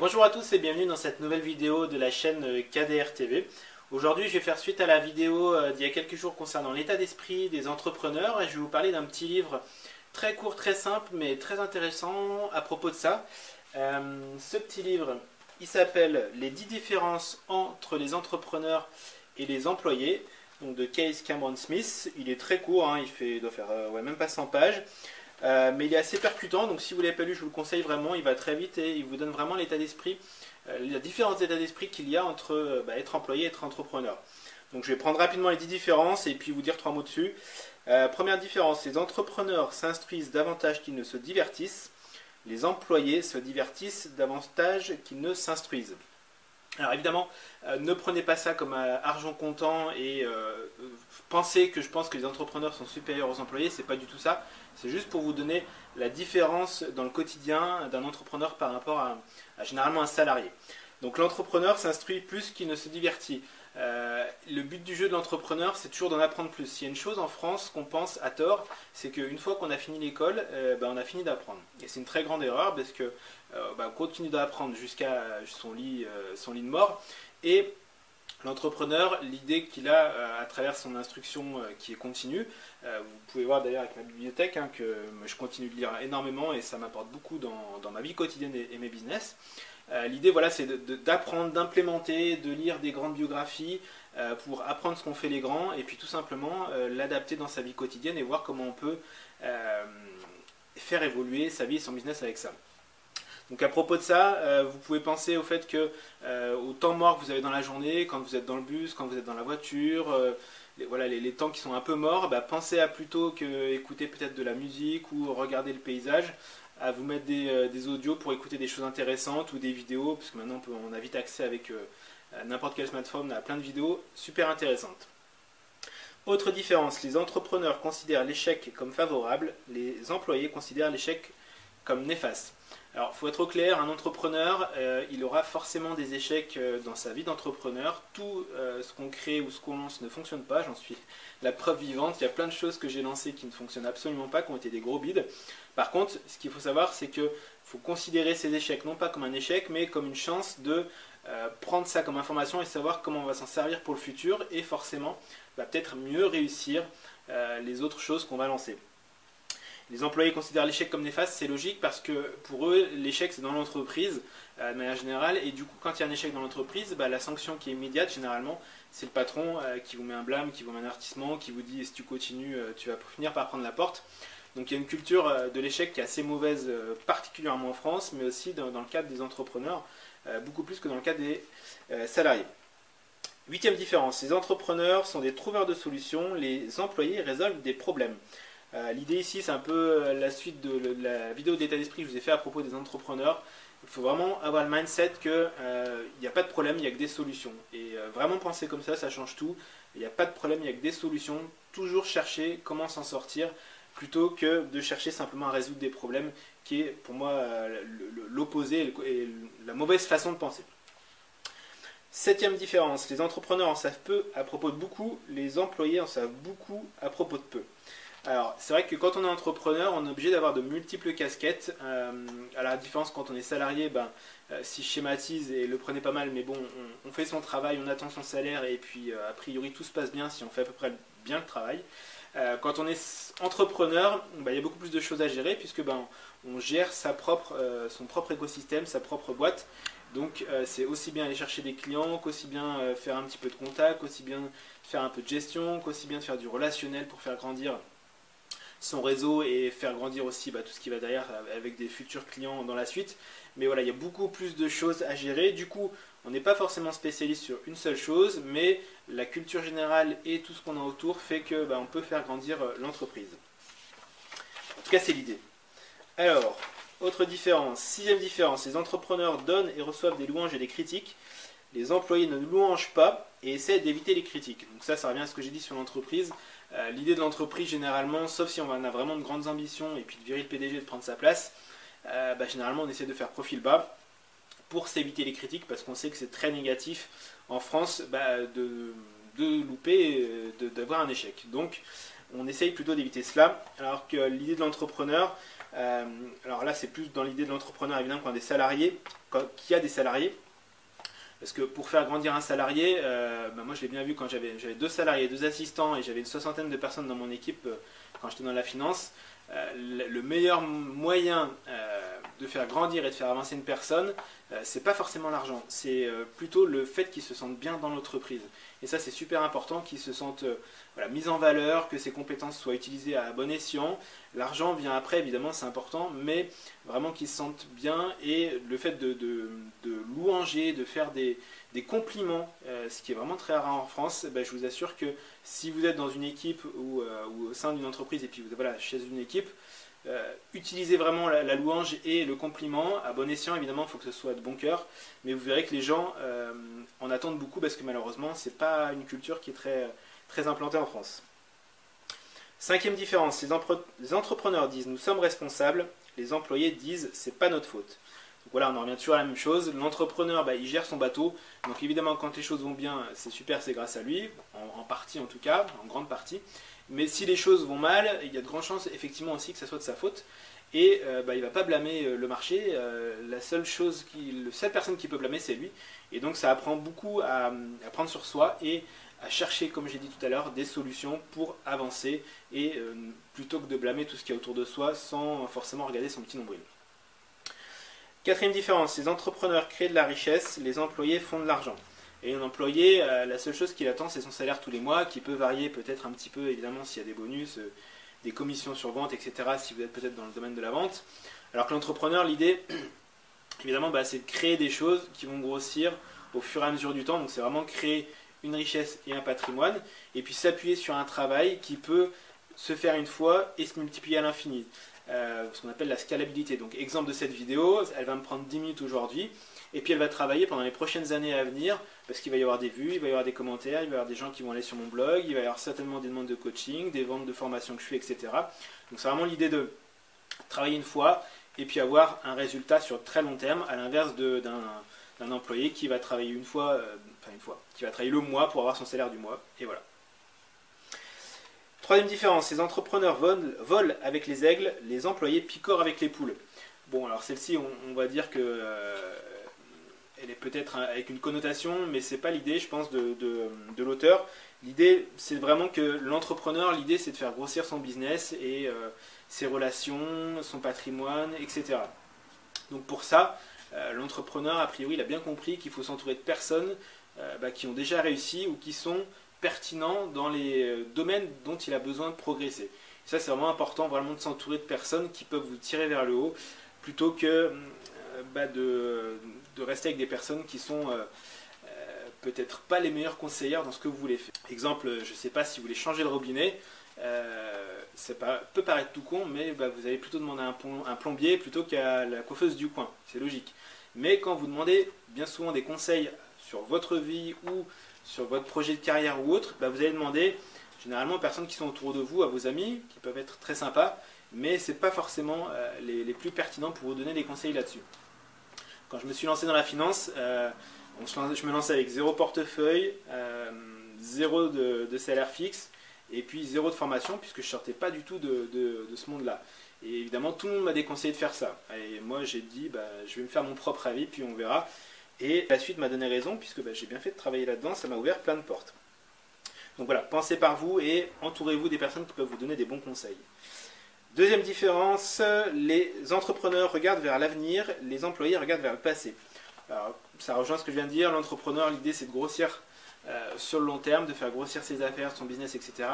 Bonjour à tous et bienvenue dans cette nouvelle vidéo de la chaîne euh, KDR TV. Aujourd'hui je vais faire suite à la vidéo euh, d'il y a quelques jours concernant l'état d'esprit des entrepreneurs et je vais vous parler d'un petit livre très court, très simple mais très intéressant à propos de ça. Euh, ce petit livre il s'appelle Les 10 différences entre les entrepreneurs et les employés donc de Case Cameron Smith. Il est très court, hein, il, doit faire même pas 100 pages. Euh, mais il est assez percutant, donc si vous ne l'avez pas lu, je vous le conseille vraiment, il va très vite et il vous donne vraiment l'état d'esprit, euh, les différents états d'esprit qu'il y a entre euh, bah, être employé et être entrepreneur. Donc je vais prendre rapidement les 10 différences et puis vous dire trois mots dessus. première différence, les entrepreneurs s'instruisent davantage qu'ils ne se divertissent, les employés se divertissent davantage qu'ils ne s'instruisent. Alors évidemment, ne prenez pas ça comme argent comptant et pensez que je pense que les entrepreneurs sont supérieurs aux employés, c'est pas du tout ça. C'est juste pour vous donner la différence dans le quotidien d'un entrepreneur par rapport à, généralement un salarié. Donc l'entrepreneur s'instruit plus qu'il ne se divertit. Euh, le but du jeu de l'entrepreneur, c'est toujours d'en apprendre plus. S'il y a une chose en France qu'on pense à tort, c'est qu'une fois qu'on a fini l'école, euh, ben, on a fini d'apprendre. Et c'est une très grande erreur parce que euh, ben, on continue d'apprendre jusqu'à son lit, son lit de mort. L'entrepreneur, l'idée qu'il a euh, à travers son instruction euh, qui est continue, euh, vous pouvez voir d'ailleurs avec ma bibliothèque hein, que je continue de lire énormément et ça m'apporte beaucoup dans, ma vie quotidienne et, mes business. l'idée, voilà, c'est d'apprendre, d'implémenter, de lire des grandes biographies pour apprendre ce qu'ont fait les grands et puis tout simplement l'adapter dans sa vie quotidienne et voir comment on peut faire évoluer sa vie et son business avec ça. Donc à propos de ça, euh, vous pouvez penser au fait que euh, au temps mort que vous avez dans la journée, quand vous êtes dans le bus, quand vous êtes dans la voiture, euh, les, voilà, les, temps qui sont un peu morts, bah, pensez à plutôt que écouter peut-être de la musique ou regarder le paysage, à vous mettre des, audios pour écouter des choses intéressantes ou des vidéos, parce que maintenant on, a vite accès avec n'importe quel smartphone à plein de vidéos super intéressantes. Autre différence, les entrepreneurs considèrent l'échec comme favorable, les employés considèrent l'échec comme néfaste. Alors, il faut être au clair, un entrepreneur, euh, il aura forcément des échecs euh, dans sa vie d'entrepreneur. Tout euh, ce qu'on crée ou ce qu'on lance ne fonctionne pas, j'en suis la preuve vivante. Il y a plein de choses que j'ai lancées qui ne fonctionnent absolument pas, qui ont été des gros bides. Par contre, ce qu'il faut savoir, c'est qu'il faut considérer ces échecs non pas comme un échec, mais comme une chance de prendre ça comme information et savoir comment on va s'en servir pour le futur et forcément va peut-être mieux réussir les autres choses qu'on va lancer. Les employés considèrent l'échec comme néfaste, c'est logique parce que pour eux, l'échec c'est dans l'entreprise euh, de manière générale. Et du coup, quand il y a un échec dans l'entreprise, bah, la sanction qui est immédiate, généralement, c'est le patron euh, qui vous met un blâme, qui vous met un avertissement, qui vous dit si tu continues, euh, tu vas finir par prendre la porte. Donc il y a une culture de l'échec qui est assez mauvaise, particulièrement en France, mais aussi dans, dans le cadre des entrepreneurs, beaucoup plus que dans le cadre des salariés. Huitième différence, les entrepreneurs sont des trouveurs de solutions, les employés résolvent des problèmes. Euh, l'idée ici, c'est un peu euh, la suite de, la vidéo d'état d'esprit que je vous ai fait à propos des entrepreneurs. Il faut vraiment avoir le mindset qu'il euh, n'y a pas de problème, il n'y a que des solutions. Et vraiment penser comme ça, ça change tout. Il n'y a pas de problème, il n'y a que des solutions. Toujours chercher comment s'en sortir plutôt que de chercher simplement à résoudre des problèmes, qui est pour moi l'opposé et la mauvaise façon de penser. Septième différence, les entrepreneurs en savent peu à propos de beaucoup, les employés en savent beaucoup à propos de peu. Alors, c'est vrai que quand on est entrepreneur, on est obligé d'avoir de multiples casquettes. Euh, à la différence, quand on est salarié, ben, euh, si je schématise, et le prenez pas mal, mais bon, on, fait son travail, on attend son salaire, et puis euh, a priori tout se passe bien si on fait à peu près bien le travail. quand on est entrepreneur, ben, il y a beaucoup plus de choses à gérer, puisque ben, on gère sa propre, son propre écosystème, sa propre boîte. Donc c'est aussi bien aller chercher des clients, qu'aussi bien faire un petit peu de contact, qu'aussi bien faire un peu de gestion, qu'aussi bien faire du relationnel pour faire grandir son réseau et faire grandir aussi bah, tout ce qui va derrière avec des futurs clients dans la suite. Mais voilà, il y a beaucoup plus de choses à gérer. Du coup, on n'est pas forcément spécialiste sur une seule chose, mais la culture générale et tout ce qu'on a autour fait que bah, peut faire grandir euh, l'entreprise. En tout cas, c'est l'idée. Alors, autre différence, sixième différence, les entrepreneurs donnent et reçoivent des louanges et des critiques. Les employés ne louangent pas et essaient d'éviter les critiques. Donc ça, ça revient à ce que j'ai dit sur l'entreprise. Euh, l'idée de l'entreprise, généralement, sauf si on a vraiment de grandes ambitions et puis de virer le PDG de prendre sa place, euh, bah, généralement on essaie de faire profil bas pour s'éviter les critiques parce qu'on sait que c'est très négatif en France bah, de, de, louper, d'avoir un échec. Donc on essaye plutôt d'éviter cela, alors que l'idée de l'entrepreneur, alors là, c'est plus dans l'idée de l'entrepreneur, évidemment, quand des salariés, quand, qui a des salariés. Parce que pour faire grandir un salarié, bah, moi je l'ai bien vu quand j'avais deux salariés, deux assistants et j'avais une soixantaine de personnes dans mon équipe quand j'étais dans la finance. le meilleur moyen de faire grandir et de faire avancer une personne, euh, c'est pas forcément l'argent, c'est euh, plutôt le fait qu'ils se sentent bien dans l'entreprise. Et ça, c'est super important qu'ils se sentent euh, voilà, mis en valeur, que ces compétences soient utilisées à bon escient. L'argent vient après, évidemment, c'est important, mais vraiment qu'ils se sentent bien et le fait de, louanger, de faire des, compliments, ce qui est vraiment très rare en France, ben, je vous assure que si vous êtes dans une équipe ou, au sein d'une entreprise et puis vous voilà, chez une équipe, euh, utilisez vraiment la, louange et le compliment. À bon escient, évidemment, il faut que ce soit de bon cœur. Mais vous verrez que les gens euh, en attendent beaucoup parce que malheureusement, ce n'est pas une culture qui est très, très implantée en France. Cinquième différence, les, entrepreneurs disent nous sommes responsables, les employés disent c'est pas notre faute. Donc voilà, on en revient toujours à la même chose. L'entrepreneur, bah, il gère son bateau. Donc évidemment, quand les choses vont bien, c'est super, c'est grâce à lui, en, partie en tout cas, en grande partie. Mais si les choses vont mal, il y a de grandes chances effectivement aussi que ça soit de sa faute. Et euh, bah, il ne va pas blâmer euh, le marché. Euh, la seule chose, qui, la seule personne qui peut blâmer, c'est lui. Et donc ça apprend beaucoup à, prendre sur soi et à chercher, comme j'ai dit tout à l'heure, des solutions pour avancer et plutôt que de blâmer tout ce qui est autour de soi sans forcément regarder son petit nombril. Quatrième différence, les entrepreneurs créent de la richesse, les employés font de l'argent. Et un employé, euh, la seule chose qu'il attend, c'est son salaire tous les mois, qui peut varier peut-être un petit peu, évidemment, s'il y a des bonus, euh, des commissions sur vente, etc., si vous êtes peut-être dans le domaine de la vente. Alors que l'entrepreneur, l'idée, évidemment, bah, c'est de créer des choses qui vont grossir au fur et à mesure du temps. Donc c'est vraiment créer une richesse et un patrimoine, et puis s'appuyer sur un travail qui peut se faire une fois et se multiplier à l'infini. Euh, ce qu'on appelle la scalabilité. Donc exemple de cette vidéo, elle va me prendre 10 minutes aujourd'hui, et puis elle va travailler pendant les prochaines années à venir, parce qu'il va y avoir des vues, il va y avoir des commentaires, il va y avoir des gens qui vont aller sur mon blog, il va y avoir certainement des demandes de coaching, des ventes de formation que je fais, etc. Donc c'est vraiment l'idée de travailler une fois et puis avoir un résultat sur très long terme, à l'inverse d'un employé qui va travailler une fois, euh, enfin une fois, qui va travailler le mois pour avoir son salaire du mois, et voilà. Troisième différence, les entrepreneurs volent, avec les aigles, les employés picorent avec les poules. Bon, alors celle-ci, on, va dire que euh, elle est peut-être avec une connotation, mais c'est pas l'idée, je pense, de, l'auteur. L'idée, c'est vraiment que l'entrepreneur, l'idée, c'est de faire grossir son business et euh, ses relations, son patrimoine, etc. Donc pour ça, euh, l'entrepreneur, a priori, il a bien compris qu'il faut s'entourer de personnes euh, bah, qui ont déjà réussi ou qui sont pertinents dans les domaines dont il a besoin de progresser. ça, c'est vraiment important, vraiment de s'entourer de personnes qui peuvent vous tirer vers le haut, plutôt que bah, de de rester avec des personnes qui sont euh, euh, peut-être pas les meilleures conseillères dans ce que vous voulez faire. Exemple, je ne sais pas si vous voulez changer le robinet, euh, ça peut paraître tout con, mais bah, vous allez plutôt demander un, un plombier plutôt qu'à la coiffeuse du coin, c'est logique. Mais quand vous demandez bien souvent des conseils sur votre vie ou sur votre projet de carrière ou autre, bah, vous allez demander généralement aux personnes qui sont autour de vous, à vos amis, qui peuvent être très sympas, mais ce n'est pas forcément les, plus pertinents pour vous donner des conseils là-dessus. Quand je me suis lancé dans la finance, euh, je me lançais avec zéro portefeuille, euh, zéro de, salaire fixe et puis zéro de formation puisque je sortais pas du tout de, ce monde-là. Et évidemment, tout le monde m'a déconseillé de faire ça. Et moi, j'ai dit, bah, je vais me faire mon propre avis, puis on verra. Et la suite m'a donné raison, puisque bah, j'ai bien fait de travailler là-dedans, ça m'a ouvert plein de portes. Donc voilà, pensez par vous et entourez-vous des personnes qui peuvent vous donner des bons conseils. Deuxième différence, les entrepreneurs regardent vers l'avenir, les employés regardent vers le passé. Alors, ça rejoint ce que je viens de dire, l'entrepreneur, l'idée c'est de grossir euh, sur le long terme, de faire grossir ses affaires, son business, etc.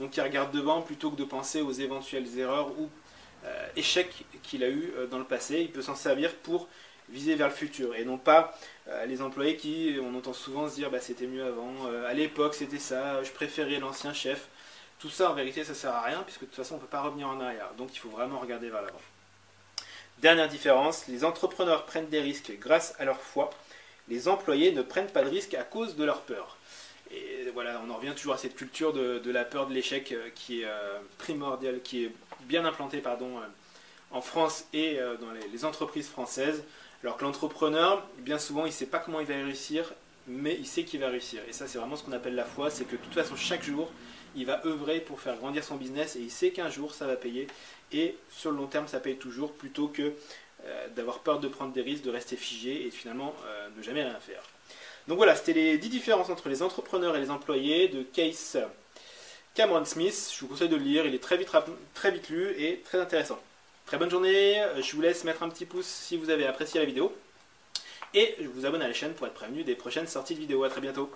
Donc il regarde devant plutôt que de penser aux éventuelles erreurs ou euh, échecs qu'il a eu euh, dans le passé. Il peut s'en servir pour viser vers le futur et non pas les employés qui, on entend souvent se dire bah, c'était mieux avant, à l'époque c'était ça, je préférais l'ancien chef. Tout ça, en vérité, ça sert à rien, puisque de toute façon, on ne peut pas revenir en arrière. Donc, il faut vraiment regarder vers l'avant. Dernière différence, les entrepreneurs prennent des risques grâce à leur foi. Les employés ne prennent pas de risques à cause de leur peur. Et voilà, on en revient toujours à cette culture de, la peur de l'échec euh, qui est euh, primordiale, qui est bien implantée pardon, euh, en France et dans les, les, entreprises françaises. Alors que l'entrepreneur, bien souvent, il ne sait pas comment il va réussir, mais il sait qu'il va réussir. Et ça, c'est vraiment ce qu'on appelle la foi, c'est que de toute façon, chaque jour, il va œuvrer pour faire grandir son business et il sait qu'un jour ça va payer et sur le long terme ça paye toujours plutôt que euh, d'avoir peur de prendre des risques, de rester figé et finalement euh, ne jamais rien faire. Donc voilà, c'était les 10 différences entre les entrepreneurs et les employés de Case Cameron Smith. Je vous conseille de le lire, il est très vite, très vite lu et très intéressant. Très bonne journée, je vous laisse mettre un petit pouce si vous avez apprécié la vidéo. Et je vous abonne à la chaîne pour être prévenu des prochaines sorties de vidéos. A très bientôt